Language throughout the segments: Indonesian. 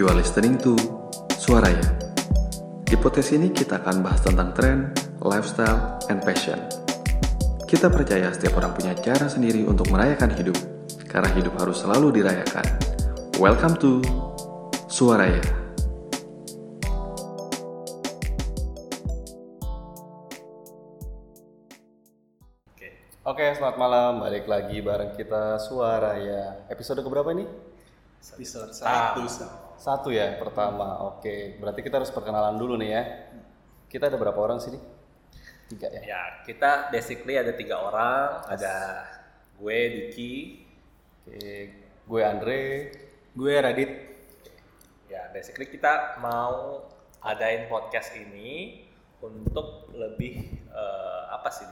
You are listening to Suaranya. Di podcast ini kita akan bahas tentang tren, lifestyle, and passion. Kita percaya setiap orang punya cara sendiri untuk merayakan hidup, karena hidup harus selalu dirayakan. Welcome to Suaranya. Oke, selamat malam. Balik lagi bareng kita Suara ya. Episode keberapa ini? Episode satu. Satu ya, pertama. Oke, berarti kita harus perkenalan dulu nih ya. Kita ada berapa orang sini? Tiga ya. Ya, kita basically ada tiga orang. Ada gue, Diki. Oke, gue Andre. Gue Radit. Ya, basically kita mau adain podcast ini untuk lebih eh, apa sih?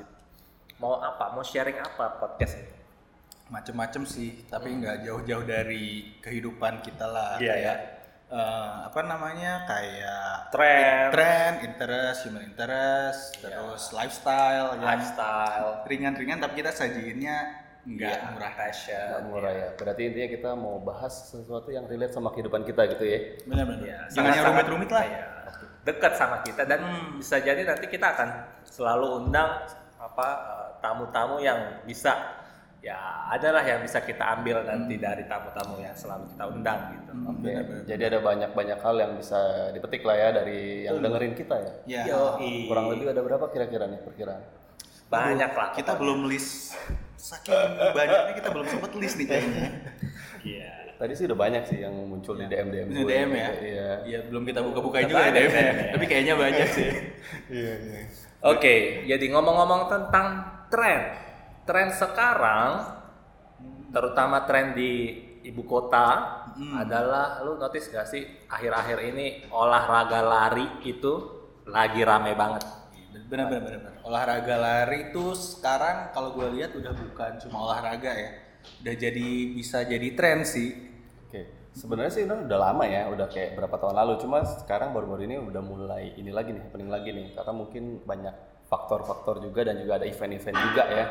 Mau apa? Mau sharing apa podcast ini? Macem-macem sih, tapi nggak jauh-jauh dari kehidupan kita lah. Iya, kayak eh, apa namanya? Kayak Tren, tren, interest, human interest, terus lifestyle, lifestyle, ringan-ringan tapi kita sajiinnya nggak ya, murah. passion. Nggak murah ya. Berarti intinya kita mau bahas sesuatu yang relate sama kehidupan kita gitu ya. Benar-benar. Ya, Jangan yang rumit-rumit lah. Iya, dekat sama kita dan bisa jadi nanti kita akan selalu undang apa eh, tamu-tamu yang bisa ya adalah yang bisa kita ambil nanti dari tamu-tamu yang selalu kita undang gitu. Oke. Jadi ada banyak-banyak hal yang bisa dipetik lah ya dari yang dengerin kita ya. Ya, Yoi. Kurang lebih ada berapa kira-kira nih perkiraan? banyak lah. kita belum list saking banyaknya kita belum sempet list nih kayaknya. Iya. Tadi sih udah banyak sih yang muncul di DM DM. Ini DM ya? Iya. Iya, belum kita buka-bukain juga ya DM. Tapi kayaknya banyak sih. Iya, iya. Oke, jadi ngomong-ngomong tentang tren, tren sekarang, terutama tren di ibu kota adalah lu notice gak sih akhir-akhir ini olahraga lari itu lagi rame banget. Benar-benar benar. Olahraga lari itu sekarang kalau gue lihat udah bukan cuma olahraga ya. Udah jadi bisa jadi tren sih. Oke. Sebenarnya sih udah, udah lama ya, udah kayak berapa tahun lalu. Cuma sekarang baru-baru ini udah mulai ini lagi nih, happening lagi nih. Karena mungkin banyak faktor-faktor juga dan juga ada event-event juga ya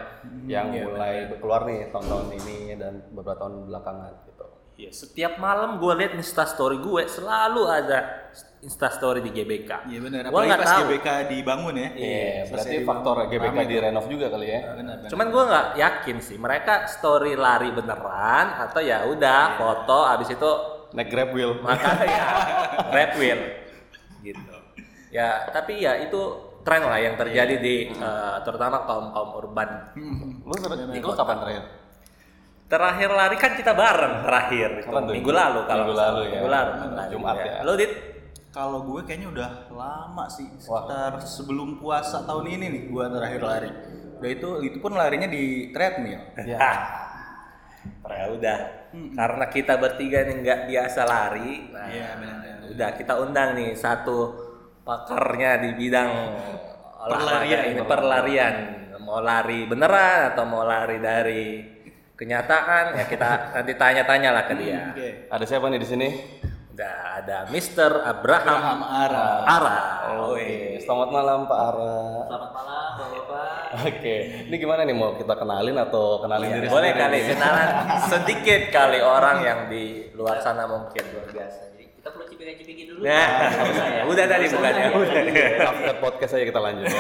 yang mulai keluar nih tahun-tahun ini dan beberapa tahun belakangan gitu. Iya, setiap malam gue liat Insta story gue selalu ada Insta story di GBK. Iya benar. Gue Apalagi nggak pas tahu. GBK dibangun ya. Iya, berarti Selesai faktor. GBK di renov juga kali ya. Benar, benar. Cuman gue nggak yakin sih mereka story lari beneran atau ya udah foto abis itu Naik grab wheel. makanya ya red wheel gitu. Ya tapi ya itu tren lah yang terjadi di eh, terutama kaum kaum urban. Lu sering lu kapan terakhir? Terakhir lari kan kita bareng terakhir itu Kapan minggu lalu kalau Minggu lalu ya. Minggu lalu Hmm, lari, Jumat ya. Lo dit Kalau gue kayaknya udah lama sih, sekitar sebelum puasa tahun ini nih gue terakhir lari. Udah itu itu pun larinya di treadmill. Ya. ya udah karena kita bertiga nih nggak biasa lari nah, Iya, benar-benar. udah kita undang nih satu pakarnya di bidang olahraga Perlarian. ini perlarian mau lari beneran atau mau lari dari kenyataan ya kita nanti tanya-tanya lah ke dia Oke. Ada siapa nih di sini? udah ada Mr. Abraham Abraham Ara. Ara Oke, selamat malam Pak Ara. selamat malam bapak Oke, ini gimana nih mau kita kenalin atau kenalin diri Iya, boleh sendiri kali nih? kenalan sedikit kali orang yang di luar sana mungkin luar biasa kita perlu cipika-cipiki dulu. Nah, udah tadi bukannya. After podcast aja kita lanjut.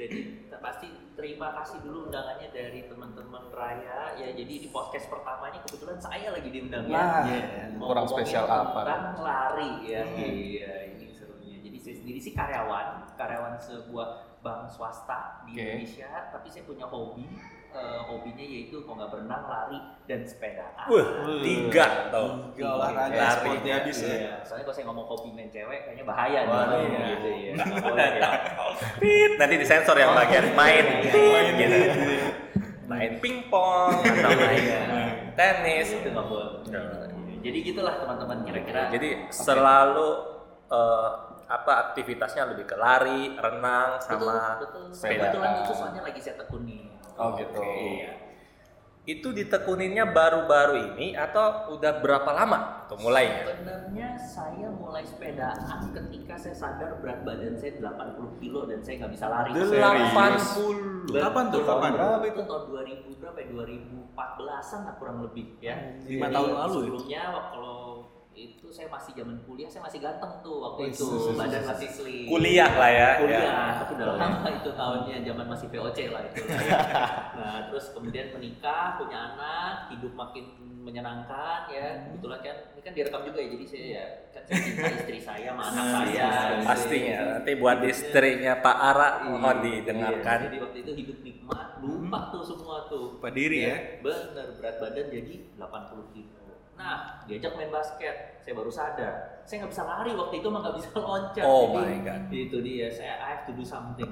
Jadi kita pasti terima kasih dulu undangannya dari teman-teman Raya. Ya jadi di podcast pertamanya kebetulan saya lagi diundang ya. Nah, Mau kurang ngomongin spesial apa? Tentang lari ya. Iya, ini serunya. Jadi saya sendiri sih karyawan, karyawan sebuah bank swasta di Oke. Indonesia, tapi saya punya hobi. Eh, hobinya yaitu kalau nggak berenang, lari dan sepedaan. Wah, tiga tuh. Tiga olahraga Lari. habis ya. Iya, soalnya kalau saya ngomong hobi main cewek kayaknya bahaya nih. Waduh, gitu, iya. gitu ya. Boleh ya. Nanti disensor yang bagian main, main gitu. Main pingpong atau main tenis. itu nggak boleh. Jadi gitulah teman-teman kira-kira. Jadi selalu eh, apa aktivitasnya lebih ke lari, renang, betul, sama betul. sepeda. Kebetulan itu soalnya lagi saya tekuni. Oh gitu. Oke. itu ditekuninnya baru-baru ini atau udah berapa lama tuh mulainya? Sebenarnya saya mulai sepedaan ketika saya sadar berat badan saya 80 kilo dan saya nggak bisa lari. 80. Kapan tuh? Kapan? Berapa itu tahun 2000 berapa ya? 2014-an lah kurang lebih ya. Lima tahun lalu ya? Sebelumnya kalau itu saya masih zaman kuliah, saya masih ganteng tuh waktu itu, badan masih slim. Kuliah lah ya. Kuliah, ya. tapi udah lama itu tahunnya zaman masih VOC lah itu. nah, terus kemudian menikah, punya anak, hidup makin menyenangkan ya. Kebetulan kan ini kan direkam juga ya, jadi saya ya kan saya cinta istri saya sama anak saya. gitu. Pastinya nanti buat istrinya Pak Ara mohon Iya, didengarkan. jadi waktu itu hidup nikmat, lupa tuh semua tuh. Lupa diri ya? Bener, berat badan jadi 80 kilo. Nah, diajak main basket, saya baru sadar. Saya nggak bisa lari waktu itu, mah nggak bisa loncat. Oh Jadi, my God. Itu dia, saya I have to do something.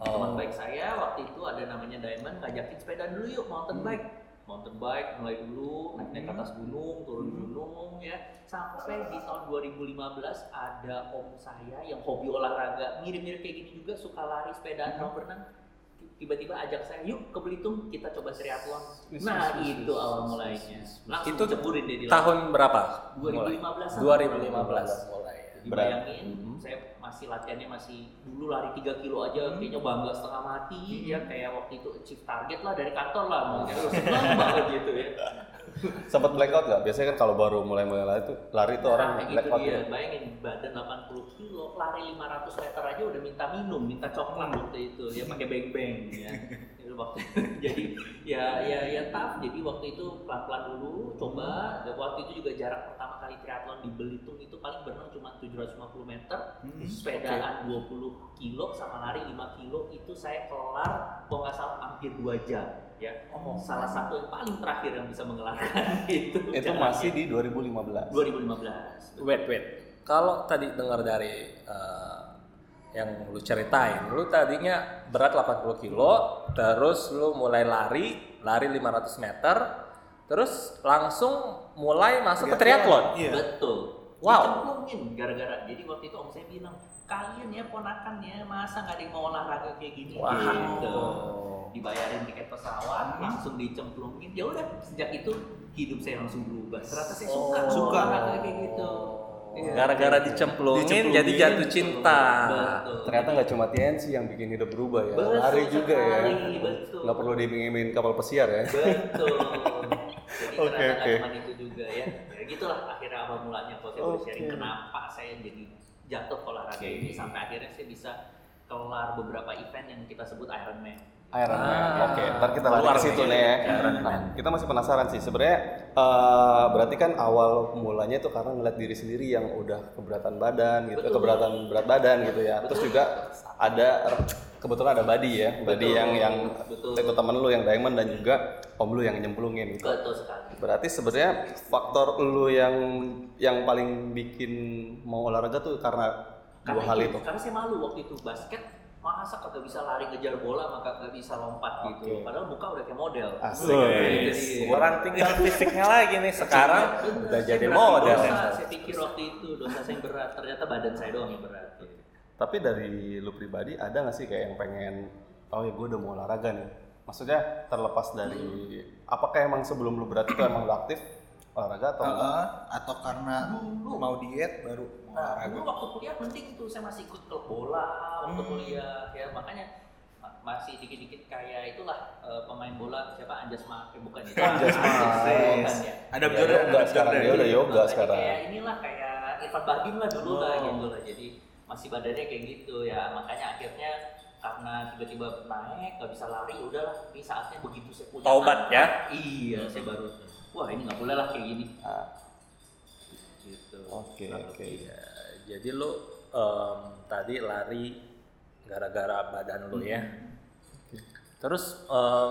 Oh. Teman baik saya waktu itu ada namanya Diamond, ngajakin sepeda dulu yuk, mountain bike. Mountain bike mulai dulu, naik-naik ke atas gunung, turun gunung ya. Sampai di tahun 2015 ada om saya yang hobi olahraga, mirip-mirip kayak gini juga, suka lari, sepedaan, mau berenang tiba-tiba ajak saya yuk ke Belitung kita coba triathlon Yes, nah yes, yes, itu yes, awal yes, mulainya yes, langsung Itu ceburin deh di Tahun berapa? 2015 mulai? 2015 mulai. Jadi Berat. bayangin saya masih latihannya masih dulu lari 3 kilo aja kayaknya bangga setengah mati. Ya kayak waktu itu achieve target lah dari kantor lah mau seneng banget gitu ya. Sempat blackout nggak? Biasanya kan kalau baru mulai-mulai lari itu lari itu orang nah, kayak gitu blackout dia. ya. bayangin badan 80 kilo lari 500 meter aja udah minta minum minta coklat waktu itu. Ya pakai beng beng ya Itu waktu jadi ya ya ya tough. Jadi waktu itu pelan pelan dulu coba. Dan waktu itu juga jarak pertama kali triathlon di Belitung itu paling berenang cuma 750 meter. Hmm, sepedaan 20 kilo sama lari 5 kilo itu saya kelar kalau nggak salah hampir 2 jam. Ya salah satu yang paling terakhir yang bisa mengelarkan itu Itu masih di 2015. 2015 Wait, wait. Kalau tadi dengar dari eh, yang lu ceritain, lu tadinya berat 80 kilo, terus lu mulai lari, lari 500 meter, terus langsung mulai masuk ke triathlon. Iya. Betul. Wow. Dicemplungin gara-gara. Jadi waktu itu om saya bilang, kalian ya ponakan ya masa nggak ada yang mau olahraga kayak gini? Wow. Gitu. Dibayarin tiket pesawat, langsung dicemplungin. Ya udah sejak itu hidup saya langsung berubah. Ternyata saya suka Oh. Suka. olahraga kayak gitu. Iya. Gara-gara dicemplungin, Dicemplungin, jadi jatuh cinta. Betul. Ternyata nggak cuma TNC yang bikin hidup berubah ya. Betul lari juga ya. sekali, Betul. Nggak perlu diiming kapal pesiar ya. Betul. Jadi Oke, ternyata oke. cuma itu juga ya. Ya gitulah akhirnya awal mulanya kalau saya boleh sharing kenapa saya jadi jatuh ke olahraga ini sampai akhirnya saya bisa kelar beberapa event yang kita sebut Ironman. Iron Man. Ah. Oke, ntar kita lari ke situ nih. ya. Iron Nah, kita masih penasaran sih. Sebenarnya eh, berarti kan awal mulanya itu karena ngeliat diri sendiri yang udah keberatan badan gitu, Betul. keberatan berat badan gitu ya. Terus juga ada kebetulan ada Badi ya, Badi Betul. yang yang Betul. itu temen lu yang diamond dan juga om lu yang nyemplungin gitu. Betul sekali. Berarti sebenarnya faktor lu yang yang paling bikin mau olahraga tuh karena dua Karena hal itu, itu. karena saya malu waktu itu basket masa kagak bisa lari ngejar bola maka nggak bisa lompat gitu. Padahal muka udah kayak model. Asik. Orang tinggal fisiknya lagi nih sekarang Bener, udah jadi model. dosa. ya. Saya pikir waktu itu dosa saya yang berat, ternyata badan saya doang yang berat. gitu. Tapi dari lu pribadi ada nggak sih kayak yang pengen oh ya gue udah mau olahraga nih. Maksudnya terlepas dari apakah emang sebelum lu berat itu emang lu aktif olahraga atau enggak? Heeh, atau karena Dulu. mau diet baru Nah, olahraga. dulu waktu kuliah penting tuh saya masih ikut klub bola waktu Hmm. kuliah ya. Makanya ma- masih dikit-dikit kayak itulah eh, pemain bola siapa? Anjas Ma eh, bukan itu Anjas bukan ya? Ada Ya, yoga sekarang, dia udah yoga sekarang. kayak inilah kayak Irfan Bahdim lah dulu lah Oh. gitu lah. Jadi masih badannya kayak gitu ya. Makanya akhirnya karena tiba-tiba naik nggak bisa lari ya udahlah. Ini saatnya begitu saya punya Taubat ya? iya saya baru wah ini nggak boleh lah kayak gini. Ah, gitu Oke, oke. Iya, jadi lu em, tadi lari gara-gara badan lu ya. Terus em,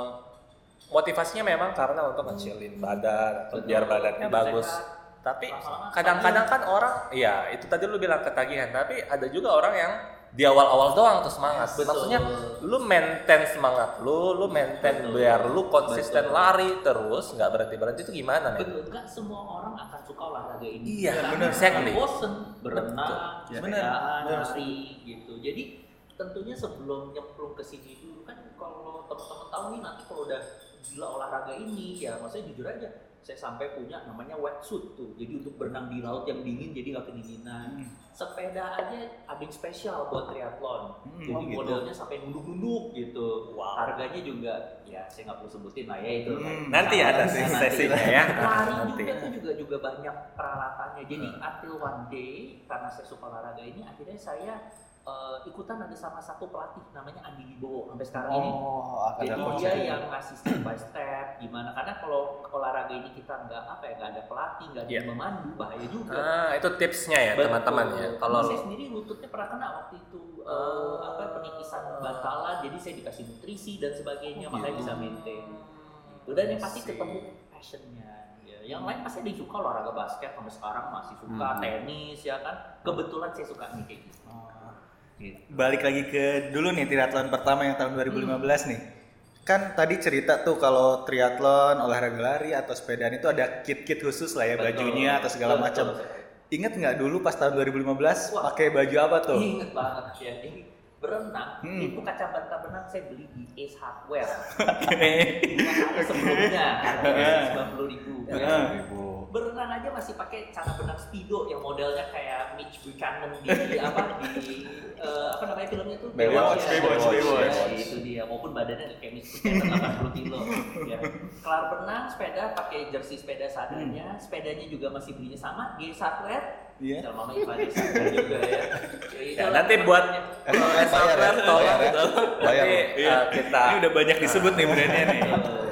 motivasinya memang karena untuk ngecilin badan atau biar badannya bagus. sehat. Tapi kadang-kadang kan orang, ya itu tadi lu bilang ketagihan. Tapi ada juga orang yang di awal-awal doang tuh semangat. Betul. Maksudnya lu maintain semangat lu, lu maintain Betul. biar lu konsisten Betul. lari terus nggak berhenti itu gimana nih? Betul, nggak semua orang akan suka olahraga ini. Iya, benar. Exactly. Bosen berenang, sepedaan, Benar, lari gitu. Jadi tentunya sebelum nyemplung ke sini dulu kan kalau teman-teman tahu nih nanti kalau udah segila olahraga ini ya maksudnya jujur aja saya sampai punya namanya wetsuit tuh jadi untuk berenang di laut yang dingin jadi nggak kedinginan sepeda aja ada yang spesial buat triathlon jadi oh gitu. modelnya sampai nunduk-nunduk gitu harganya juga ya saya nggak perlu sebutin lah ya itu Hmm. Nanti ada Nanti. sesinya ya. lari Nanti. juga tuh juga juga banyak peralatannya jadi until one day karena saya suka olahraga ini akhirnya saya eh, ikutan ada sama satu pelatih namanya Andi Wibowo sampai sekarang ini. Oh, akan jadi dia yang ngasih step by step gimana? Karena kalau olahraga ini kita nggak apa ya nggak ada pelatih nggak ada yang memandu bahaya juga. Ah, itu tipsnya ya teman-teman ya. Kalau saya sendiri lututnya pernah kena waktu itu Oh. apa penipisan bantalan jadi saya dikasih nutrisi dan sebagainya makanya bisa maintain. Gitu. dan yang pasti ketemu passionnya ya. yang lain pasti ada yang suka olahraga basket sampai sekarang masih suka Hmm. tenis ya kan? Kebetulan saya suka nih kayak gitu Gitu. Balik lagi ke dulu nih triathlon pertama yang tahun 2015 nih. Kan tadi cerita tuh kalau triathlon, olahraga lari atau sepedaan itu ada kit-kit khusus lah ya Betul. bajunya atau segala macam. Ingat nggak dulu pas tahun 2015 Wah. pakai baju apa tuh? Ingat banget ya. Ini berenang, Hmm. itu kacamata berenang saya beli di Ace Hardware. Oke. Hari sebelumnya harganya sembilan puluh ribu. Heeh. Berenang aja masih pakai cara berenang speedo yang modelnya kayak Mitch Buchanan di apa di eh, apa namanya filmnya tuh Baywatch, Ya, Baywatch, Baywatch. Ya, itu dia maupun badannya kayak Mitch Buchanan 80 kilo. Ya. Kelar berenang sepeda pakai jersey sepeda seadanya, sepedanya juga masih belinya sama di Hardware. Iya. Jangan mama Hardware juga ya. Ya, Ya, nanti buat kalau Bayar ya, software tolong bayar ya. gitu. Bayar Iya. eh, kita Ini udah banyak disebut nih brandnya nih. kirimin.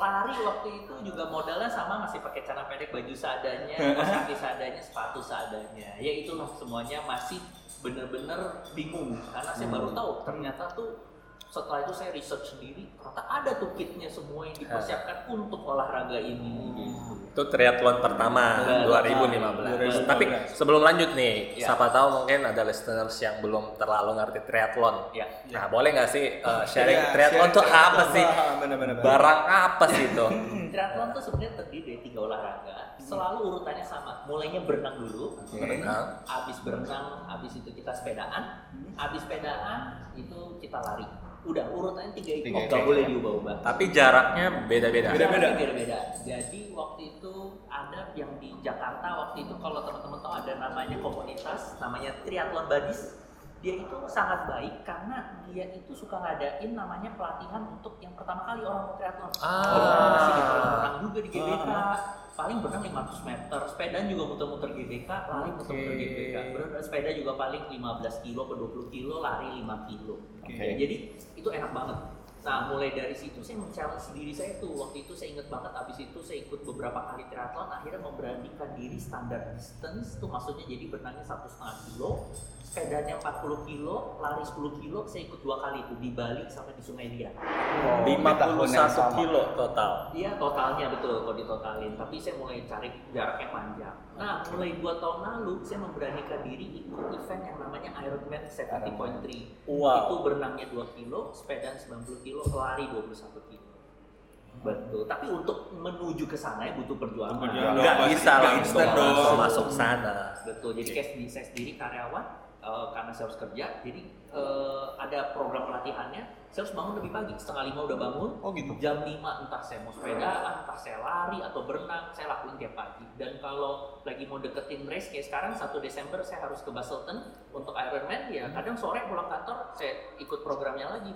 Lari waktu itu juga modelnya sama masih pakai celana pendek baju seadanya kaos kaki seadanya sepatu seadanya. Ya itulah semuanya masih bener-bener bingung. Karena saya baru tahu ternyata tuh setelah itu saya research sendiri ternyata ada tuh kitnya semua yang dipersiapkan untuk olahraga ini gitu. Itu triathlon pertama Betul. 2015. Tapi sebelum lanjut nih, Ya. siapa tahu mungkin ada listeners yang belum terlalu ngerti triathlon. ya Nah, boleh nggak sih uh, sharing Iya, triathlon tuh apa sih? Bener-bener. Barang apa sih itu? triathlon tuh sebenarnya terdiri dari tiga olahraga selalu urutannya sama mulainya berenang dulu Berenang. habis berenang, habis itu kita sepedaan, habis sepedaan itu kita lari. Udah urutannya tiga itu Tiga nggak itu. boleh diubah-ubah. Tapi jaraknya beda-beda. Beda-beda. Beda-beda. Jadi waktu itu ada yang di Jakarta waktu itu kalau teman-teman tahu ada namanya komunitas namanya Triathlon Buddies. Dia itu sangat baik karena dia itu suka ngadain namanya pelatihan untuk yang pertama kali orang mau triathlon. Ah. Kalau masih di renang juga di GBK. Paling berenang 500 meter, sepedaan juga muter-muter GBK, lari muter-muter Oke. GBK. Berenang sepeda juga paling 15 kilo ke 20 kilo, lari 5 kilo. Oke. Ya, jadi itu enak banget. Nah mulai dari situ saya men-challenge diri saya tuh waktu itu saya inget banget abis itu saya ikut beberapa kali triathlon akhirnya memberanikan diri standar distance tuh maksudnya jadi berenangnya satu setengah kilo sepedanya 40 kilo lari 10 kilo saya ikut dua kali itu di Bali sampai di Sungai Liat Oh, di tahun yang 51 sama. kilo total. Dia totalnya betul kalau ditotalin, tapi saya mulai cari jaraknya panjang. Nah, mulai dua tahun lalu saya memberanikan diri ikut event yang namanya Ironman 70.3. Wow. Itu berenangnya 2 kilo, sepedaan 90 kilo, lari 21 kilo. Betul, tapi untuk menuju ke sana ya butuh perjuangan. Perjuangan. Nggak Pasti bisa langsung masuk sana. Betul, jadi sendiri- saya sendiri karyawan eh, karena saya harus kerja, jadi eh, ada program pelatihannya. Saya harus bangun lebih pagi, setengah lima udah bangun. Oh gitu. Jam 5 entah saya mau sepedaan, entah saya lari atau berenang, saya lakuin tiap pagi. Dan kalau lagi mau deketin race kayak sekarang 1 Desember saya harus ke Basselton untuk Ironman, ya kadang sore pulang kantor saya ikut programnya lagi.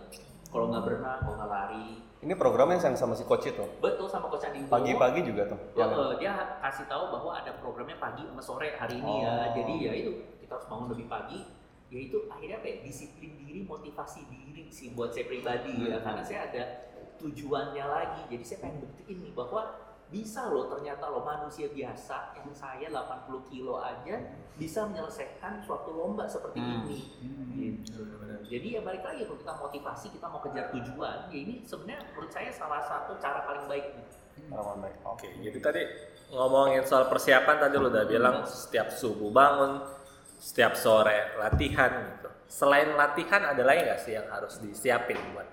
Kalau nggak berenang, kalau nggak lari, Ini programnya yang sama si coach itu. betul sama Coach Andi. Pagi-pagi juga tuh. Yang eh, dia kasih tahu bahwa ada programnya pagi sama sore hari ini ya. Oh. Jadi ya itu kita harus bangun lebih pagi. Ya itu akhirnya apa ya, disiplin diri, motivasi diri sih buat saya pribadi ya. Hmm. Karena saya ada tujuannya lagi. Jadi saya pengen buktiin nih bahwa bisa loh ternyata loh manusia biasa yang saya 80 kilo aja bisa menyelesaikan suatu lomba seperti Hmm. ini. Gitu. Jadi ya balik lagi kalau kita motivasi kita mau kejar tujuan, ya ini sebenarnya menurut saya salah satu cara paling baik nih. Harapan baik. Oke. Jadi tadi ngomongin soal persiapan tadi lu udah bilang setiap subuh bangun, setiap sore latihan gitu. Selain latihan ada lagi nggak sih yang harus disiapin buat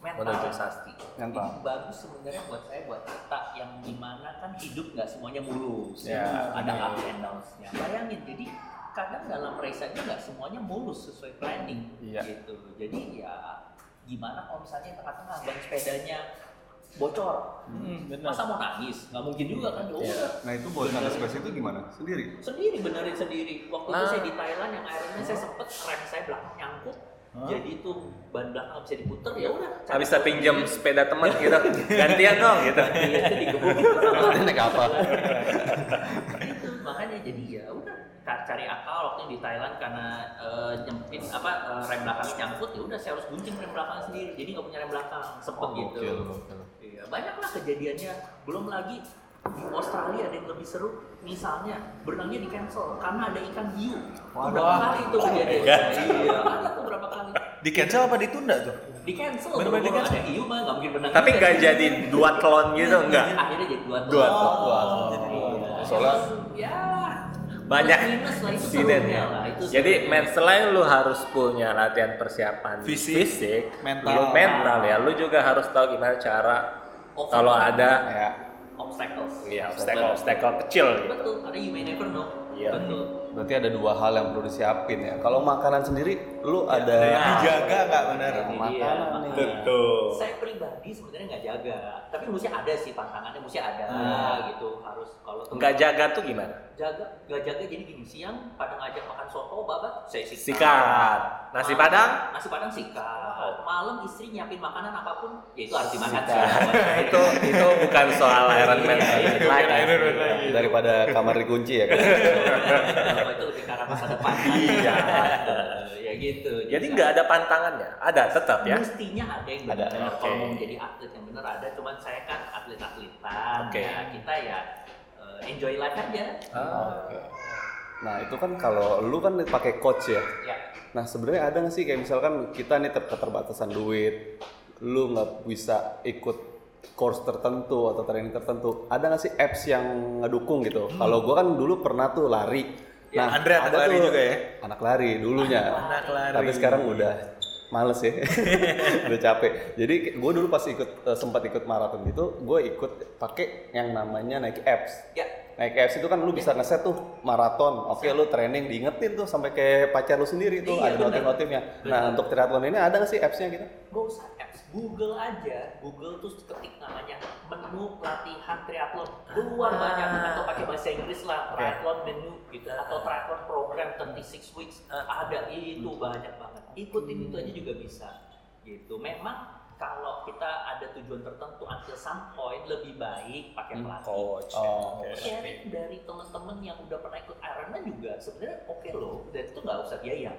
mental pasti. Mental. Ini bagus sebenarnya buat saya buat kita yang di mana kan hidup nggak semuanya mulus, Ya, ada iya. ups and downs-nya. Bayangin, jadi kadang dalam race aja nggak semuanya mulus sesuai planning Iya. gitu. Jadi ya gimana kalau misalnya tengah-tengah ban sepedanya bocor. Hmm, benar. Masa mau nangis? Nggak mungkin juga kan. Ya udah. Nah itu nangis space itu gimana? Sendiri? Sendiri benerin sendiri. Waktu itu Ah. saya di Thailand yang akhirnya saya sempet rem saya belakang nyangkut. Jadi itu ban belakang nggak bisa diputer ya udah. Nggak bisa pinjam sepeda teman gitu. Gantian dong gitu. Iya, itu digebukin naik apa? itu makanya jadi ya udah ca- cari akal waktu di Thailand karena eh, nyempit apa eh, rem belakang nyangkut ya udah saya harus gunting rem belakang sendiri jadi nggak punya rem belakang sempet Oh, gitu gokil, gokil. Iya banyak lah kejadiannya belum lagi di Australia ada yang lebih seru misalnya berenangnya di cancel karena ada ikan hiu Itu berapa kali itu kejadiannya iya ada tuh berapa kali Di cancel apa ditunda tuh? di cancel Kalau di-cancel? ada hiu mah nggak mungkin berenang Tapi nggak jadi duathlon gitu enggak. akhirnya jadi dua Dua, telur. dua. Iya. Soalnya- ya Banyak itu insiden ya. itu Jadi men selain lu harus punya latihan persiapan Fisik, mental. lu mental ya, lu juga harus tahu gimana cara Overcome. kalau ada Ya. obstacles ya obstacle-obstacle kecil gitu. betul ada you may never know Iya. betul Berarti ada dua hal yang perlu disiapin ya. Kalau makanan sendiri, lu ada Ada yang dijaga nggak benar? Makanan nih. makanya. Betul. saya pribadi sebenarnya nggak jaga tapi mesti ada sih tantangannya mesti ada gitu harus kalau tuh Nggak jaga tuh gimana? jaga nggak jaga jadi gini siang pada ngajak makan soto babat saya sikat, Sikat. Nasi Malam- padang? nasi padang sikat malam istri nyiapin makanan apa pun ya itu harus dimakan itu itu bukan soal Iron Man Iya. Iron Man lagi. daripada kamar dikunci ya kan? Itu lebih ke arah masa depan Iya. Ya gitu Jadi nggak ada pantangannya, ada tetap ya. mestinya ada yang Ada, benar oke. kalau mau menjadi atlet yang benar ada cuman saya kan atlet atletan Oke. ya kita ya eh, enjoy life aja Oke. Nah itu kan kalau lu kan pakai coach ya. ya Nah sebenarnya ada nggak sih kayak misalkan kita nih ter- keterbatasan duit, lu nggak bisa ikut course tertentu atau training tertentu, ada nggak sih apps yang ngedukung gitu? Kalau gua kan dulu pernah tuh lari. Ya, Andre anak lari juga ya? Anak lari dulunya. Anak lari. Tapi sekarang udah males ya, udah capek. Jadi gue dulu pas ikut eh, sempat ikut maraton gitu, gue ikut pakai yang namanya Nike Apps. ya Naik KFC itu kan lu bisa ngeset tuh maraton. Oke, lu training diingetin tuh sampai kayak pacar lu sendiri tuh Iya, ada notif-notifnya. Nah, untuk triathlon ini ada nggak sih apps-nya gitu? gak usah Google aja. Google tuh ketik namanya menu latihan triathlon. Keluar banyak atau pakai bahasa Inggris lah triathlon menu gitu atau triathlon program 36 weeks. Ada itu banyak banget. Ikutin itu aja juga bisa gitu. Memang kalau kita ada tujuan tertentu until some point lebih baik pakai pelatih. Coach. Oh, Oke. sharing dari teman-teman yang udah pernah ikut Ironman juga sebenarnya oke loh dan itu nggak usah biaya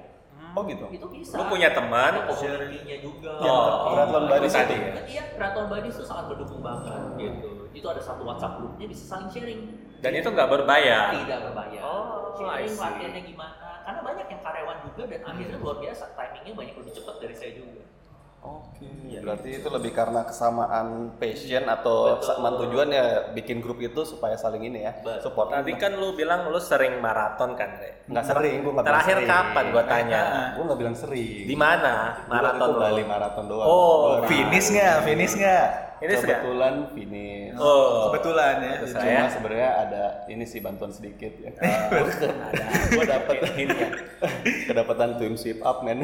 Oh gitu. itu bisa Lu punya teman? ada community-nya juga Oh, triathlon itu buddies tadi itu. ya. Iya, Triathlon Buddies itu sangat mendukung banget gitu. Itu ada satu WhatsApp grupnya bisa saling sharing. Dan itu nggak berbayar. Tidak berbayar. Oh, sharing latihannya gimana? Karena banyak yang karyawan juga dan akhirnya luar biasa timingnya banyak lebih cepat dari saya juga. Oke. Berarti itu lebih karena kesamaan passion atau Betul. kesamaan tujuan ya bikin grup itu supaya saling ini ya Betul. support. Tadi kan lu bilang lu sering maraton kan, Re? nggak sering, gua Terakhir sering. kapan gua tanya? Gua nggak bilang sering. Di mana maraton itu lu? Bali maraton doang. Oh, Gua- Finish nggak? Finish nggak? Ini kebetulan finish. Oh. Kebetulan ya. Terus Cuma saya sebenarnya ada ini sih bantuan sedikit ya. ada. Gua dapet ini ya. kedapatan twin sweep up men.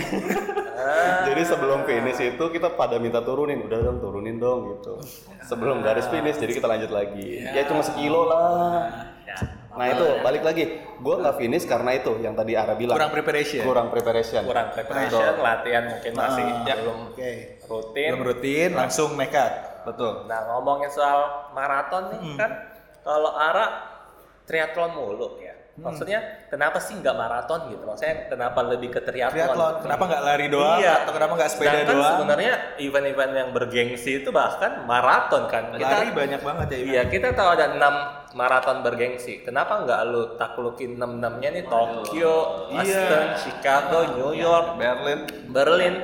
Ah. Jadi sebelum finish itu kita pada minta turunin, udah dong turunin dong gitu. Sebelum garis finish, jadi kita lanjut lagi. Ya cuma sekilo lah. Ya. Nah itu balik lagi, gue nggak finish karena itu yang tadi Ara bilang. Kurang preparation. Kurang preparation. Kurang preparation, latihan mungkin masih Ah, belum Oke. rutin. Belum rutin, langsung nekat. Betul. Nah ngomongin soal maraton nih Hmm. kan, kalau Ara triathlon mulu ya. Hmm. Maksudnya kenapa sih nggak maraton gitu? Maksudnya kenapa lebih ke triathlon? Triathlon, kenapa nggak lari doang? Iya. Atau kenapa nggak sepeda Sedangkan doang? sebenarnya event-event yang bergengsi itu bahkan maraton kan. Lari banyak banget ya. Iya, kita tahu ada 6 maraton bergengsi. Kenapa nggak lu taklukin 6-6-nya nih Tokyo, Boston, Chicago, New York, Berlin. Berlin.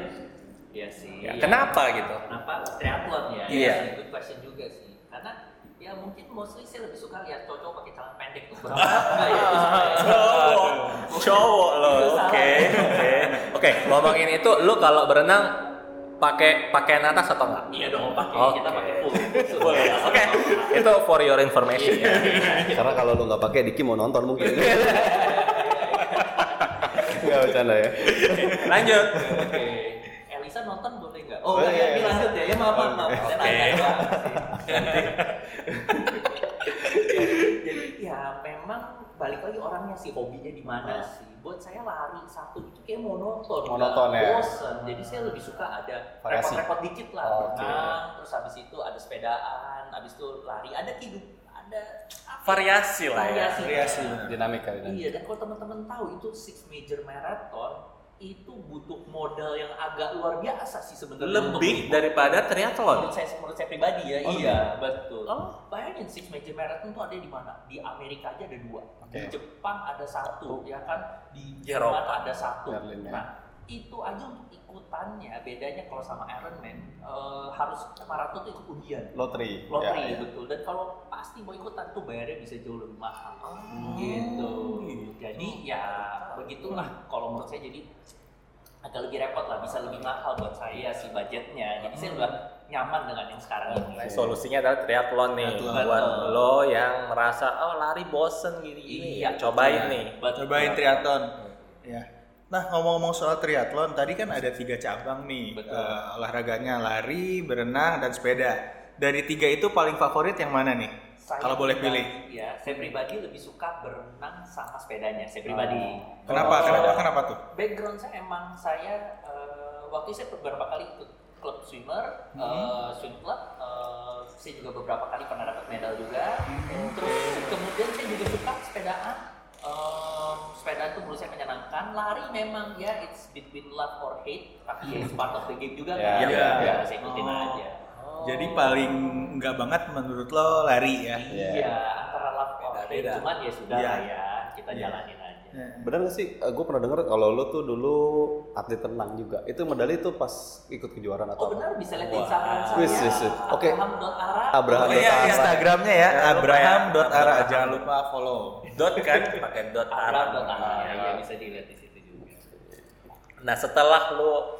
Iya sih. Ya, Iya. kenapa gitu? Kenapa triathlon ya? Iya. Iya. Good question juga ya mungkin mostly saya lebih suka lihat cowok pakai celana pendek tuh. Berapa? Cowok, cowok lo. Itu Oke, oke. Oke, ngomongin itu lu kalau berenang pakai pakaian atas atau enggak? Iya dong pakai Oke. kita pakai full. Full. Oke, itu for your information ya. Karena kalau lu nggak pakai, Diki mau nonton mungkin. Nggak bercanda ya. Lanjut. Oke. Elisa nonton boleh nggak? Oh, Oh, enggak iya, ya, iya. lanjut ya. Ya maaf, maaf, sih. Jadi ya memang balik lagi orangnya sih hobinya di mana sih. Buat saya lari satu itu kayak monoton, Monoton, ya. bosen. Jadi saya lebih suka ada Variasi. repot-repot dikit lah, Oke. berenang, terus habis itu ada sepedaan, habis itu lari, ada hidup, ada apa ya? Variasi lah ya. variasi. Variasi. Dinamika, dinamika. Iya, dan kalau teman-teman tahu itu six major marathon itu butuh modal yang agak luar biasa sih sebenarnya. Lebih untuk- daripada triathlon. menurut saya menurut saya pribadi ya Oh, iya betul Oh. bayangin six major marathon tuh ada di mana di Amerika aja ada dua Oke. di Jepang ada satu ya kan di Jerman Eropa. ada satu Berlin, ya. nah itu aja untuk ikutannya bedanya kalau sama Ironman eh, harus marathon tuh ikut undian Lottery. lottery Ya, ya. betul dan kalau pasti mau ikutan tuh bayarnya bisa jauh lebih mahal Hmm. gitu jadi ya begitulah kalau menurut saya jadi agak lebih repot lah bisa lebih mahal buat saya sih budgetnya jadi saya udah nyaman dengan yang sekarang ini Nah, solusinya adalah triathlon nih Triathlon. buat Betul. lo yang merasa oh lari bosen gini Iya, cobain Iya. nih Betul. Cobain triathlon. Ya. Nah ngomong-ngomong soal triathlon, tadi kan ada tiga cabang nih Betul. eh, olahraganya lari, berenang, dan sepeda. Dari tiga itu paling favorit yang mana nih? Saya Kalau boleh pilih. ya saya pribadi lebih suka berenang sama sepedanya saya pribadi Kenapa? Oh. Kenapa? Kenapa tuh? background saya emang saya eh, waktu saya beberapa kali ikut klub swimmer, Hmm. eh, swim club, eh, saya juga beberapa kali pernah dapat medal juga. Hmm. Terus kemudian saya juga suka sepedaan. Eh, sepedaan itu menurut saya menyenangkan. Lari memang ya it's between love or hate, tapi ya it's part of the game juga Ya, kan. ya, ya, ya. saya ikutin Oh. aja. Jadi paling enggak banget menurut lo lari ya? Iya, antara love or hate, cuman ya sudah Iya. lah ya, kita Iya. jalanin aja. Ya. Bener gak sih? gue pernah denger kalau lo tuh dulu atlet renang juga. Itu medali tuh pas ikut kejuaraan atau Oh benar bisa lihat di. Instagram saya. Wis, wis, wis. Oke. Abraham.ara. Abraham. Oh iya, Ara. Instagramnya ya, lupa ya. abraham.ara. Abraham. Jangan lupa follow. dot kan pakai dot arah Abraham.ara. Ya, bisa dilihat di situ juga. nah setelah lo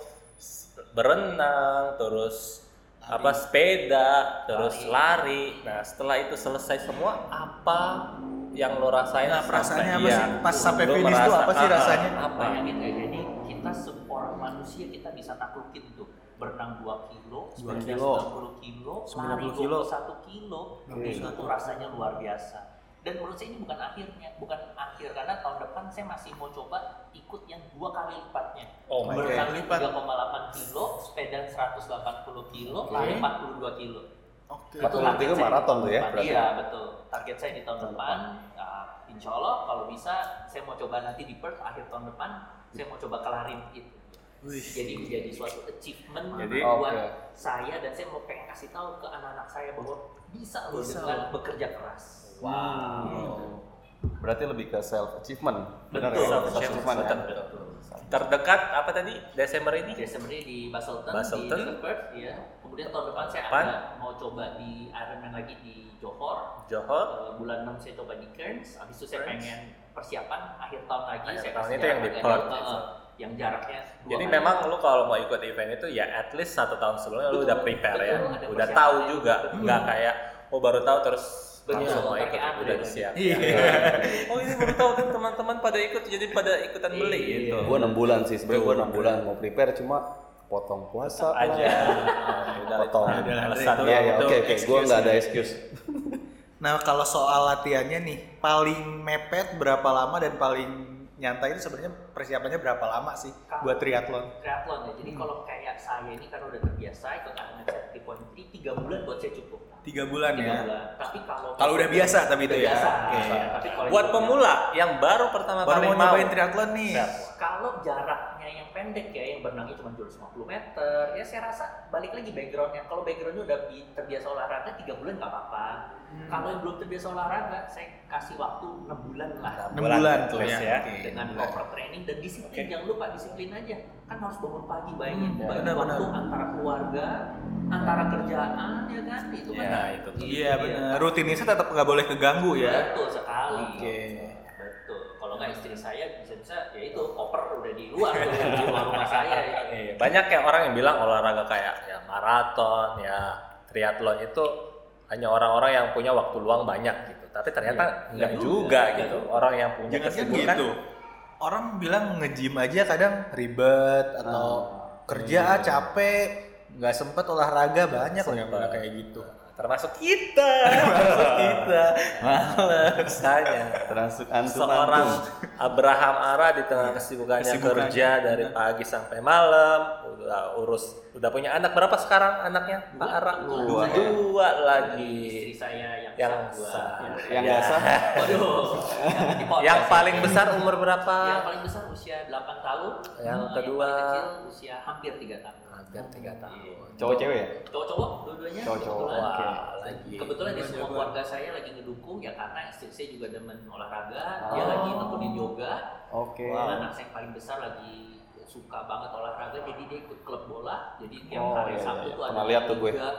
berenang terus apa sepeda terus lari. nah setelah itu selesai semua apa yang lo rasain Nah, perasaannya sampai- apa iya. sih? Pas sampai finish tuh apa sih rasanya? apa Bayangin ya, jadi kita seorang manusia kita bisa naklukin tuh berenang 2 kilo, Dua sepeda kilo. 90 kilo, 90 lari kilo. 21 kilo, itu tuh rasanya luar biasa. Dan menurut saya ini bukan akhirnya, bukan akhir karena tahun depan saya masih mau coba ikut yang dua kali lipatnya. oh lipat. 3,8 kilo, sepeda 180 kilo, lari 42 kilo. Oke. Itu 42 target kilo saya di maraton tuh ya, depan. berarti? Iya betul. Target saya di tahun depan. ah, insya Allah kalau bisa saya mau coba nanti di Perth akhir tahun depan saya mau coba kelarin itu. Wih. Jadi menjadi suatu achievement Jadi- buat Oke. saya dan saya mau pengen kasih tahu ke anak-anak saya bahwa bisa loh dengan bekerja keras. Wow. Berarti lebih ke self achievement. Benar Betul, ya? Self achievement ya. betul. terdekat apa tadi Desember ini Desember ini di Basselton, Basselton. di Perth, ya. Kemudian tahun depan saya Depan. ada mau coba di Ironman lagi di Johor. Johor Uh, bulan 6 saya coba di Cairns, habis itu saya Cairns. pengen persiapan akhir tahun lagi Akhir saya tahun itu yang di Perth, uh, yang jaraknya Jadi kali. memang lu kalau mau ikut event itu ya at least satu tahun sebelumnya lu udah prepare ya, betul, ada udah tahu juga, nggak kayak oh baru tahu terus Betul, langsung mau pakai udah siap. Iya. oh ini baru tahu tuh teman-teman pada ikut jadi pada ikutan beli Iya. gitu. Gue 6 bulan sih, sebenarnya gue 6 bulan mau prepare cuma potong puasa aja. lah. Oh, udah, Potong. itu itu- Iya, itu oke, oke. Gue nggak ada ya. excuse. Nah kalau soal latihannya nih, paling mepet berapa lama dan paling nyantai itu sebenarnya persiapannya berapa lama sih buat triathlon? triathlon ya. Jadi Hmm. kalau kayak saya ini karena udah terbiasa ikut Ironman 70.3 tiga bulan buat saya cukup. Tiga bulan Tiga ya. bulan. Tapi kalau Kalau udah biasa tapi itu ya. biasa. Oke. Tapi kalau buat pemula yang baru pertama Baru kali mau nyobain triathlon nih. Siap. Kalau jaraknya yang pendek ya, yang berenangnya cuma 250 meter, ya saya rasa balik lagi backgroundnya. Kalau backgroundnya udah bi- terbiasa olahraga, tiga bulan nggak apa-apa. Hmm. Kalau yang belum terbiasa olahraga, saya kasih waktu 6 bulan lah. Enam bulan tuh terus ya. ya. Oke. Dengan proper training dan disiplin, jangan lupa disiplin aja. Kan harus bangun pagi, bayangin. Hmm, bagi benar, waktu benar. antara keluarga, antara kerjaan, ya kan? Itu kan. Ya, itu. Iya benar. Rutinitas tetap nggak boleh keganggu ya. Betul sekali. Oke. Betul. Kalau nggak istri saya bisa-bisa ya itu koper udah di rumah saya. Ya. Iya, banyak yang orang yang bilang olahraga kayak ya maraton, ya triathlon itu hanya orang-orang yang punya waktu luang banyak gitu. Tapi ternyata Iya. enggak Iya juga juga, gitu. iya. Orang yang punya Jangan kan kesibukan gitu. Orang bilang nge-gym aja kadang ribet atau kerja capek nggak sempet olahraga banyak loh yang kayak gitu. Termasuk kita Termasuk kita, males. Makanya Termasuk antum seorang. Abraham Ara di tengah kesibukannya, Kesibukannya. kerja dari pagi sampai malam udah urus udah punya anak berapa sekarang anaknya Pak Ara Dua. dua Istri lagi saya yang, yang sah dua. sah Yang Ya. sah? Waduh. yang ya. paling besar umur berapa Yang paling besar usia 8 tahun. Yang kedua? paling kecil usia hampir 3 tahun. hampir tiga tahun Cowok cewek ya? Cowok-cowok dua-duanya. Cowok-cowok, kebetulan. Wah, Oke. lagi Kebetulan di semua keluarga saya lagi ngedukung ya karena istri saya juga demen olahraga, dia Oh. lagi nekunin yoga. Oke. Anak saya yang paling besar lagi suka banget olahraga jadi dia ikut klub bola jadi tiap Oh, hari iya, Sabtu iya. tuh ada lihat tuh gue. liga,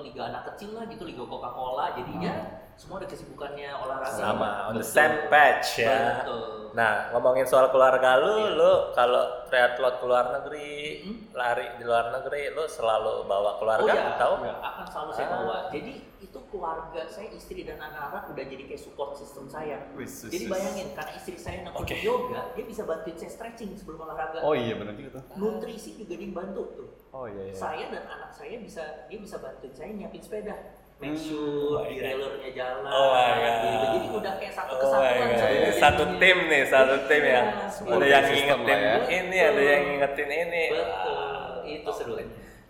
liga anak kecil lah gitu liga Coca Cola jadinya semua ada kesibukannya olahraga sama on the same patch ya Betul. Nah, ngomongin soal keluarga lu, lu kalau triathlon ke luar negeri, Hmm? lari di luar negeri, lu selalu bawa Oh keluarga iya, atau? iya, akan selalu saya Ah. bawa. Jadi itu keluarga saya, istri dan anak-anak udah jadi kayak support system saya. Wis, Jadi bayangin karena istri saya nekunin yoga, dia bisa bantuin saya stretching sebelum olahraga. Oh iya benar juga tuh. Nutrisi juga dia bantu tuh. Oh iya iya. Saya dan anak saya bisa dia bisa bantuin saya nyiapin sepeda. Make Hmm, sure God. railernya jalan. Oh gitu. Jadi udah kayak satu Oh kesatuan. God. saya Satu jadinya. tim nih, satu tim ya. Iya, Ada yang ngingetin ya. ini, ada yang ngingetin ini. Betul. Itu seru.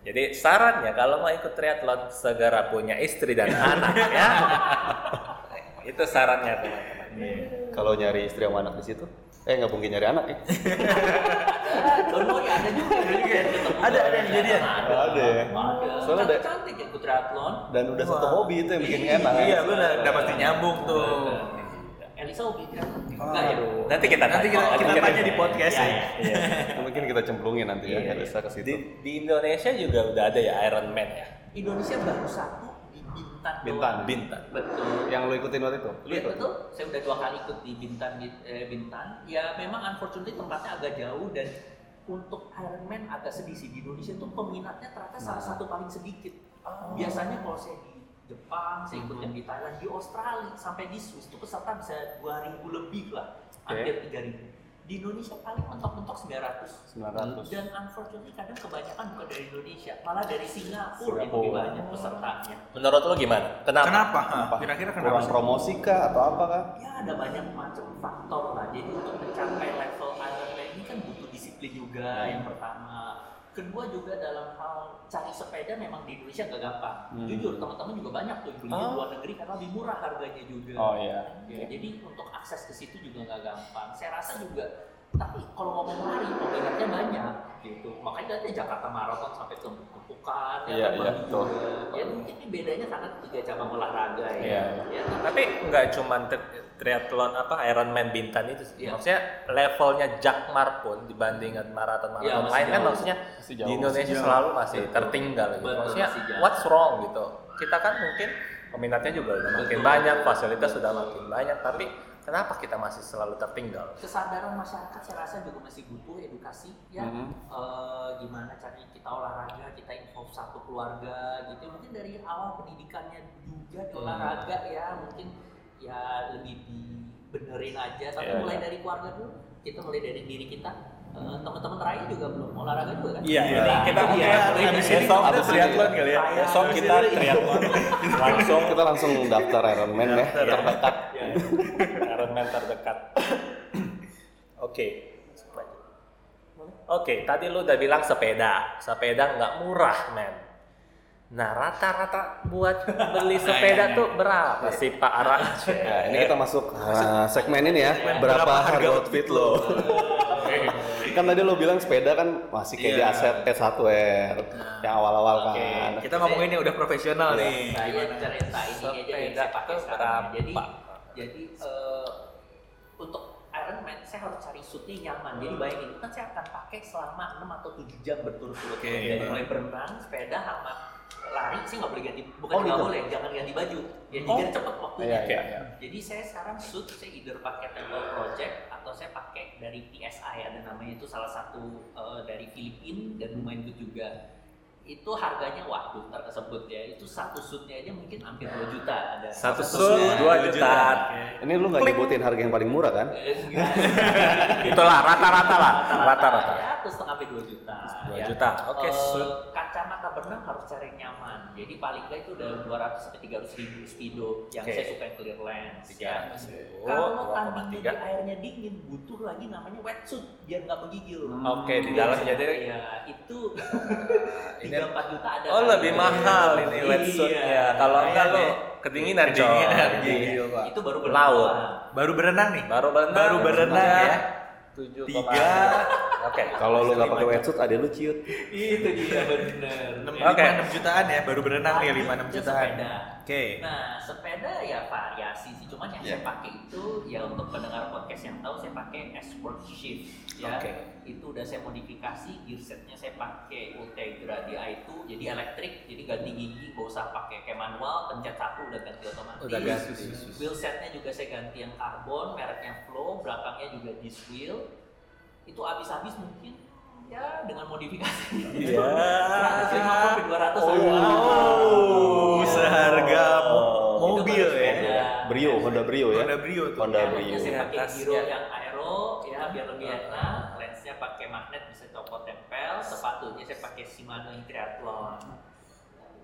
Jadi sarannya kalau mau ikut triathlon segera punya istri dan anak ya. Itu sarannya teman-teman. Kalau nyari istri sama anak di situ, eh nggak mungkin nyari anak ya? Don't worry, ada juga. Ada, ada yang jadian? Ada ya? Ada. Soalnya ada- cantik ikut triathlon. Dan udah satu hobi itu yang bikin enak. Iya benar, udah pasti nyambung tuh. Elisa hobi triathlon. Oh. Ya? Nanti kita Nanti kita, kita tanya di podcast Iya, ya. iya. Iya. Mungkin kita cemplungin nanti ya, Iya, bisa ke situ. Di, Indonesia juga udah ada ya Iron Man ya. Indonesia baru satu di Bintan. Bintan. Bintan. Betul. Yang lo ikutin waktu itu? Iya betul. Saya udah dua kali ikut di Bintan di- eh, Bintan. Ya memang unfortunately tempatnya agak jauh dan untuk Ironman agak sedih sih di Indonesia tuh peminatnya ternyata salah Nah. satu paling sedikit. Biasanya kalau saya di Jepang, saya ikut yang di Thailand, di Australia, sampai di Swiss itu peserta bisa 2000 lebih lah, hampir 3000. Di Indonesia paling mentok-mentok 900. 900. Dan unfortunately kadang kebanyakan bukan dari Indonesia, malah dari Singapura yang lebih Singapura. banyak pesertanya. Menurut lo gimana? Kenapa? Kenapa? Apa? Kira-kira kenapa? Kurang promosi kah atau apa kah? Ya ada banyak macam faktor lah. Jadi untuk mencapai level juga yang pertama. Kedua juga dalam hal cari sepeda memang di Indonesia gak gampang. Hmm. Jujur teman-teman juga banyak tuh beli di Oh. luar negeri karena lebih murah harganya juga. Oh iya. Ya, jadi untuk akses ke situ juga nggak gampang. Saya rasa juga, tapi kalau ngomong lari, peminatnya banyak gitu. Makanya nanti Jakarta Marathon sampai tumpuk-tumpukan, Iya, kan iya, bagus betul. juga. Ya mungkin ini bedanya karena tiga cabang olahraga ya. Iya, Ya, Tapi nggak cuma triathlon apa Ironman Bintan itu sih. Iya. Maksudnya levelnya Jakmar pun dibandingkan maraton-maraton masih lain kan maksudnya Masih jauh. di Indonesia Masih jauh. selalu masih Betul. tertinggal gitu. Betul, maksudnya masih jauh. what's wrong gitu. Kita kan mungkin peminatnya juga udah makin Betul. banyak, fasilitas sudah makin banyak, tapi kenapa kita masih selalu tertinggal? kesadaran masyarakat saya rasa juga masih butuh edukasi ya Mhm. Eh, gimana caranya kita olahraga kita involve satu keluarga gitu mungkin dari awal pendidikannya juga di Hmm. olahraga ya mungkin ya lebih dibenerin aja tapi Iya, mulai iya. dari keluarga dulu kita mulai dari diri kita Eh, teman-teman Raya juga belum olahraga juga kan Iya, Iya. jadi kita Iya, mulai habis dari ini besok kita triathlon kali ya. Besok kita triathlon langsung Kita langsung daftar Ironman ya, terdekat. Ironman terdekat. Oke. Oke, tadi lu udah bilang sepeda. Sepeda nggak murah, men. Nah, rata-rata buat beli sepeda tuh berapa sih Pak Ara? Nah, ini kita masuk ah, segmen ini ya. Berapa harga outfit lo? kan tadi lo bilang sepeda kan masih kayak di Iya. aset S1 R yang awal-awal Oke, kan. kita ngomongin yang udah profesional nih. saya Gimana? cerita ini aja yang Sepeda saya pakai sekarang berapa? jadi jadi eh, untuk Ironman saya harus cari suitnya yang nyaman jadi bayangin kan saya akan pakai selama 6 atau 7 jam berturut-turut Oke. dari mulai berenang sepeda sama lari sih nggak boleh ganti bukan Oh, nggak gitu? boleh jangan ganti baju ya Oh. biar cepet waktunya Iya, iya, iya. jadi saya sekarang suit saya either pakai Temple Project atau saya pakai dari PSI ada namanya itu salah satu eh, dari Filipina dan lumayan good juga itu harganya waduh tersebut ya itu satu suitnya aja mungkin hampir 2 juta ada Satu suit. suit dua juta. Ini lu nggak nyebutin harga yang paling murah kan? Eh. Itulah rata-rata lah, rata-rata. ya satu setengah sampai 2 juta Dua ya ya. juta. Oke, Eh, suit. kacamata berenang harus cari yang nyaman. Jadi paling nggak itu udah 200 sampai 300 ribu speedo yang Oke. saya suka yang clear lens. Ya. 300 ribu, Kalau 2,3. tandingnya di airnya dingin, butuh lagi namanya wetsuit biar nggak menggigil. Oke, di dalam jadi ya itu ini 3-4 juta ada. Oh, kali. lebih mahal ini Iya. wetsuitnya. Kalau enggak lo kedinginan. Kedinginan, Di gigil, Pak. Itu baru Laut. berenang. Baru berenang nih. Baru berenang. Baru berenang ya. Tujuh Tiga. Oke. Kalau lu nggak pakai wetsuit, ada lu ciut. Itu dia bener. Oke. 5 6 jutaan ya, baru berenang nih 5 6 Itu jutaan. sepeda. Oke. Nah, sepeda ya variasi sih. Cuman yang saya pakai itu ya untuk pendengar podcast yang tahu saya pakai S-Work Shift ya. Oke. Itu udah saya modifikasi gear setnya saya pakai Ultegra Di2 jadi elektrik jadi ganti gigi gak usah pakai kayak manual pencet satu udah ganti otomatis. Udah ganti. Wheel setnya juga saya ganti yang karbon mereknya Flow belakangnya juga disc wheel. Itu habis-habis mungkin ya dengan modifikasi. Iya. 150 sampai 200 Oh, seharga mo- mobil ya. sepeda. Brio, Honda Brio ya. Honda Brio tuh. Honda Brio. saya pakai. Giro yang aero ya biar lebih enak. Lensnya pakai magnet bisa copot tempel. Sepatunya saya pakai Shimano yang triathlon.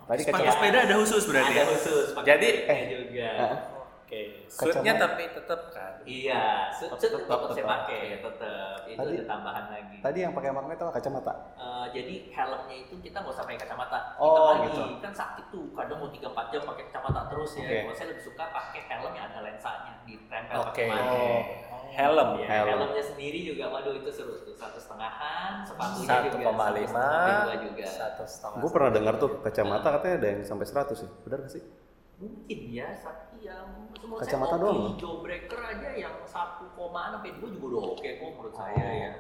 Tadi Sepatu sepeda ada khusus berarti Ada ya. khusus. pakai Jadi- magnet juga. Eh. Oke. Suitnya tapi tetap kan. Iya, suit Tetap, tetap saya tetap. pakai tetap. Itu Tadi- ada tambahan lagi. Tadi yang pakai magnet itu kacamata. Eh, jadi helmnya itu kita nggak usah pakai kacamata. Oh, Hitam lagi. gitu. Kan sakit tuh. Kadang mau 3-4 jam pakai kacamata terus ya. Kalau saya lebih suka pakai helm yang ada lensanya ditempel Oke. pakai magnet. Helm Ya. Helm. helmnya sendiri juga, waduh itu seru tuh satu setengahan, sepatunya Satu juga koma satu lima. juga. Satu setengah. Gue pernah dengar tuh kacamata katanya ada yang sampai 100 ya. Benar gak sih? Mungkin ya, yang semua Kacamata saya doang loh? jawbreaker aja yang 1 koma sampai 2 juga udah oke kok menurut saya ya.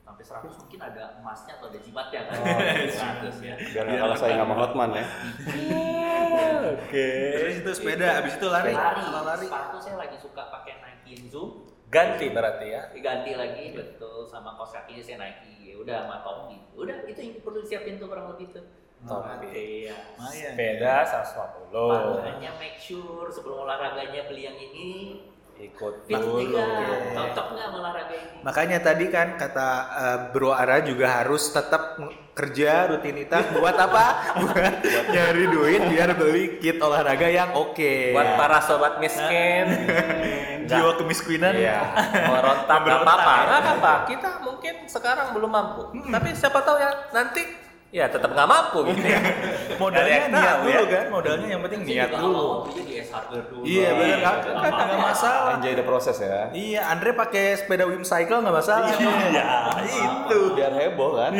Sampai 100 mungkin ada emasnya atau ada jimatnya kan. 100 ya. Biar nggak kalah saya sama Hotman ya. Oke. Terus itu sepeda, habis itu lari. Lari, Kalau lari. sepatu saya lagi suka pakai Nike Zoom. Ganti berarti ya. diganti lagi betul sama kaos kakinya saya Nike ya udah sama topi udah itu yang perlu disiapin tuh kurang lebih tuh Topi. iya. Sepeda 150. makanya make sure sebelum olahraganya beli yang ini Ikut fit Dulu, nggak oke. cocok nggak olahraga ini Makanya tadi kan kata eh, Bro Ara juga harus tetap kerja rutinitas buat apa? buat nyari duit biar beli kit olahraga yang oke. buat para sobat miskin. jiwa kemiskinan. Iya. Merontak nggak apa-apa, nggak apa-apa. Kita mungkin sekarang belum mampu, tapi siapa tahu ya nanti ya tetap nggak mampu gitu. ya. Modalnya niat tahu dulu ya. kan, modalnya yang penting niat dulu. dulu Iya benar kan, kan nggak masalah. Enjoy the process ya. Iya, Andre pakai sepeda Wim Cycle nggak masalah. Iya, itu. Biar heboh kan.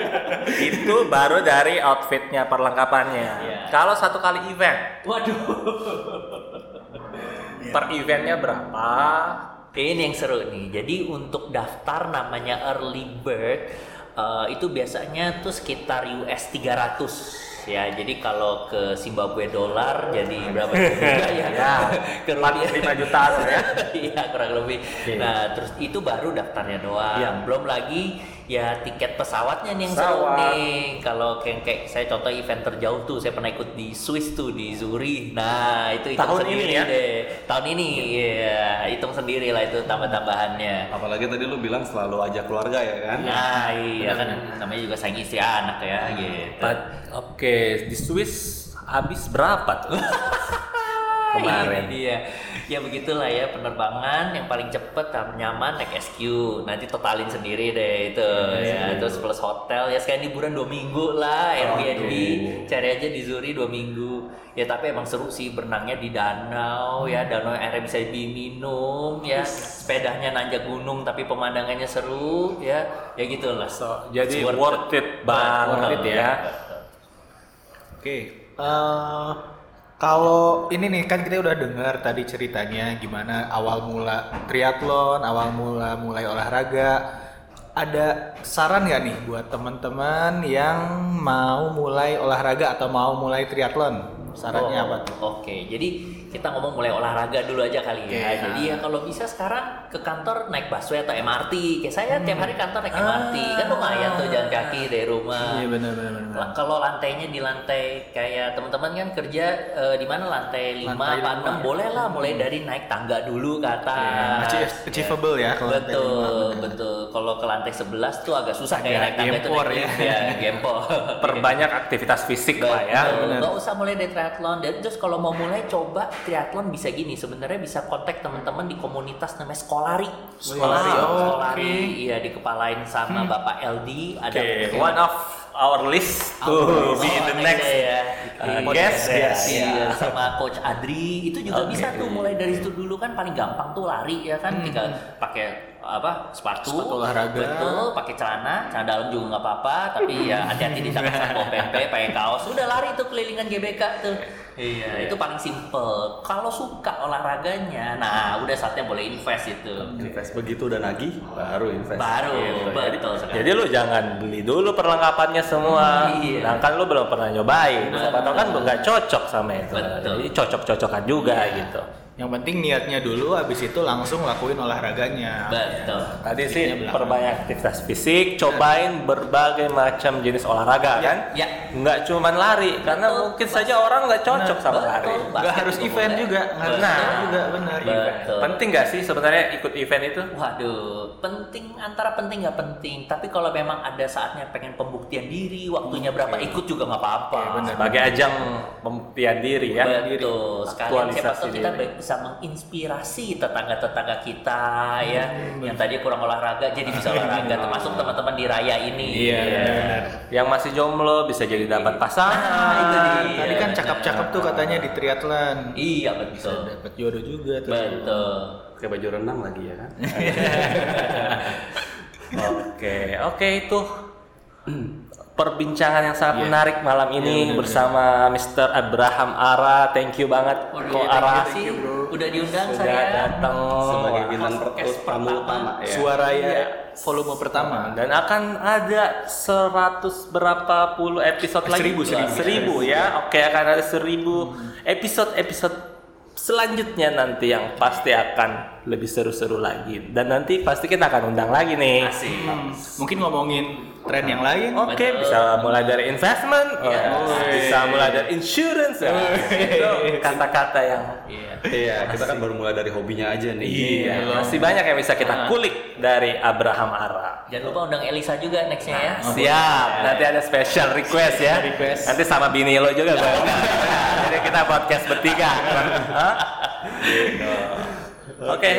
Itu baru dari outfitnya perlengkapannya. Iya. Kalau satu kali event, waduh per eventnya berapa? Ini yang seru nih. Jadi untuk daftar namanya early bird eh, itu biasanya tuh sekitar US 300 ya. Jadi kalau ke Zimbabwe dolar jadi berapa juga ya? Ya, ke rupiah 45 juta ya. Iya kurang lebih. Nah terus itu baru daftarnya doang. Iya. Belum lagi ya tiket pesawatnya nih yang seru nih. Kalau kayak, kayak saya contoh event terjauh tuh saya pernah ikut di Swiss tuh di Zurich. Nah itu hitung Tahun ini sendiri ya? deh. Tahun ini ya hitung sendiri lah itu tambah-tambahannya. Apalagi tadi lu bilang selalu ajak keluarga ya kan. Nah iya kan namanya juga sayang istri anak ya gitu. But- Oke, di Swiss habis berapa tuh? Kemarin dia. Ya begitulah ya penerbangan yang paling cepet dan nyaman naik SQ. Nanti totalin sendiri deh itu ya. Terus plus hotel ya sekalian liburan dua minggu lah Airbnb. Cari aja di Zuri dua minggu. Ya tapi emang seru sih berenangnya di danau ya. Danau airnya bisa diminum ya. Sepedanya nanjak gunung tapi pemandangannya seru ya. Ya gitulah. So, jadi It's worth it banget Worth it, ya. Oke. eh, kalau ini nih kan kita udah dengar tadi ceritanya gimana awal mula triathlon, awal mula mulai olahraga. Ada saran nggak nih buat teman-teman yang mau mulai olahraga atau mau mulai triathlon? Sarannya Oh, apa tuh? Oke, jadi kita ngomong mulai olahraga dulu aja kali ya. Oke, Jadi ya kalau bisa sekarang ke kantor naik busway atau MRT. Kayak saya tiap hari kantor naik MRT. Kan lumayan tuh jalan kaki dari rumah. Iya benar benar benar. Kalau lantainya di lantai kayak teman-teman kan kerja eh, di mana lantai 5 Lantai apa lima, 6 ya. boleh lah mulai dari naik tangga dulu ke atas. Masih achievable ya kalau Betul, betul. Kalau ke lantai 11 tuh agak susah kayak naik tangga itu. naik ya. ya, gempor. Perbanyak aktivitas fisik lah ya. Betul. Nggak usah mulai dari triathlon. Dan terus kalau mau mulai coba triathlon bisa gini. Sebenarnya bisa kontak teman-teman di komunitas namanya Skolari. Skolari, oh, Skolari. Iya dikepalain sama Bapak LD. Ada Oke, one of our list to Oh, be in the oh, next ya. uh, Iya, guest. iya, Yes. iya. sama coach Adri itu juga Oke. bisa tuh mulai dari situ dulu kan paling gampang tuh lari ya kan tinggal pakai apa sepatu, Sepatu olahraga. betul pakai celana celana dalam juga nggak apa-apa tapi ya hati-hati di sana sama pempe pakai kaos udah lari tuh kelilingan GBK tuh iya itu paling simple kalau suka olahraganya nah udah saatnya boleh invest itu Invest begitu udah nagih, baru invest. baru Gitu. betul sekali Jadi lu jangan beli dulu perlengkapannya semua. Iya. Nah kan lu belum pernah nyobain. Siapa tahu kan nggak cocok sama itu. Betul. Jadi cocok-cocokan juga gitu. Yang penting niatnya dulu, habis itu langsung lakuin olahraganya. betul Tadi sih belakang. perbanyak aktivitas fisik, cobain berbagai macam jenis olahraga kan. ya. Nggak cuman lari, karena Betul. mungkin saja orang nggak cocok sama Betul. lari. Nggak harus event boleh. juga, nggak harus Nah. juga benar. Betul. Penting nggak sih sebenarnya ikut event itu? Waduh, penting antara penting nggak penting. Tapi kalau memang ada saatnya pengen pembuktian diri, waktunya berapa ikut juga nggak apa-apa. Sebagai ajang pembuktian diri ya. Betul. Sekalian siapa tahu kita diri. Bisa menginspirasi tetangga-tetangga kita ya, yang tadi kurang olahraga jadi bisa olahraga, termasuk teman-teman di raya ini. Iya, benar. Yang masih jomblo bisa jadi dapat pasangan. Nah, itu dia. Tadi kan cakep-cakep tuh katanya di triathlon. Iya betul. Dapat jodoh juga tuh. Betul. Pakai baju renang lagi ya kan? Oke, oke itu perbincangan yang sangat menarik malam ini bersama Mr. Abraham Ara. Thank you banget Waduh, Ko ya, thank Ara you sih. Udah diundang sudah saya. datang Sebagai bintang pertama. utama ya. Suara ya Iya. volume pertama. dan akan ada 100 berapa puluh episode lagi Seribu, seribu. Seribu ya oke akan ada seribu episode episode selanjutnya nanti yang pasti akan lebih seru-seru lagi dan nanti pasti kita akan undang lagi nih Asik. Mungkin ngomongin tren yang lain. Oke, Betul. bisa mulai dari investment, Iya. oh, bisa mulai dari insurance, ya. itu kata-kata yang Iya. Iya, kita kan baru mulai dari hobinya aja nih. iya, masih banyak yang bisa kita kulik dari Abraham Ara. Jangan lupa undang Elisa juga nextnya ya. Siap, nanti ada special request ya. Request. Nanti sama bini lo juga, Bang. Jadi kita podcast bertiga. Gitu. Oke.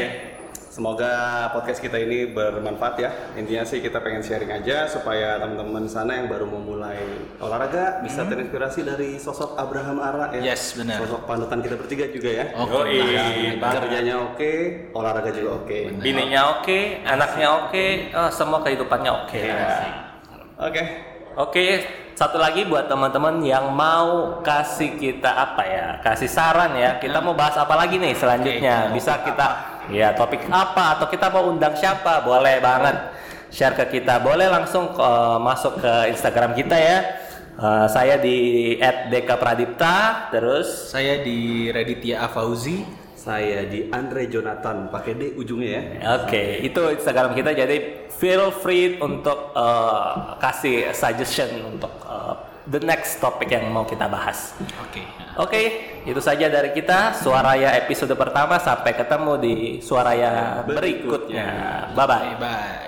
Semoga podcast kita ini bermanfaat ya. Intinya sih kita pengen sharing aja supaya teman-teman sana yang baru memulai olahraga bisa terinspirasi dari sosok Abraham Ara ya. Yes, benar. Sosok panutan kita bertiga juga ya. Oke. Yoi, Nah, kerjanya oke, olahraga juga oke. Bininya oke, anaknya oke, oh, semua kehidupannya oke. Oke. Oke, satu lagi buat teman-teman yang mau kasih kita apa ya, kasih saran ya, kita mau bahas apa lagi nih selanjutnya? Bisa kita, ya topik apa atau kita mau undang siapa? Boleh banget share ke kita. Boleh langsung eh, masuk ke Instagram kita ya. Eh, saya di @dekapradipta, terus Saya di Raditya Afauzi. Saya di Andre Jonathan, pakai D ujungnya ya. Oke, itu Instagram kita. Jadi feel free untuk uh, kasih suggestion untuk uh, the next topic yang mau kita bahas. Oke. Oke, itu saja dari kita. Suaraya episode pertama. Sampai ketemu di Suaraya berikutnya. Bye bye. Bye.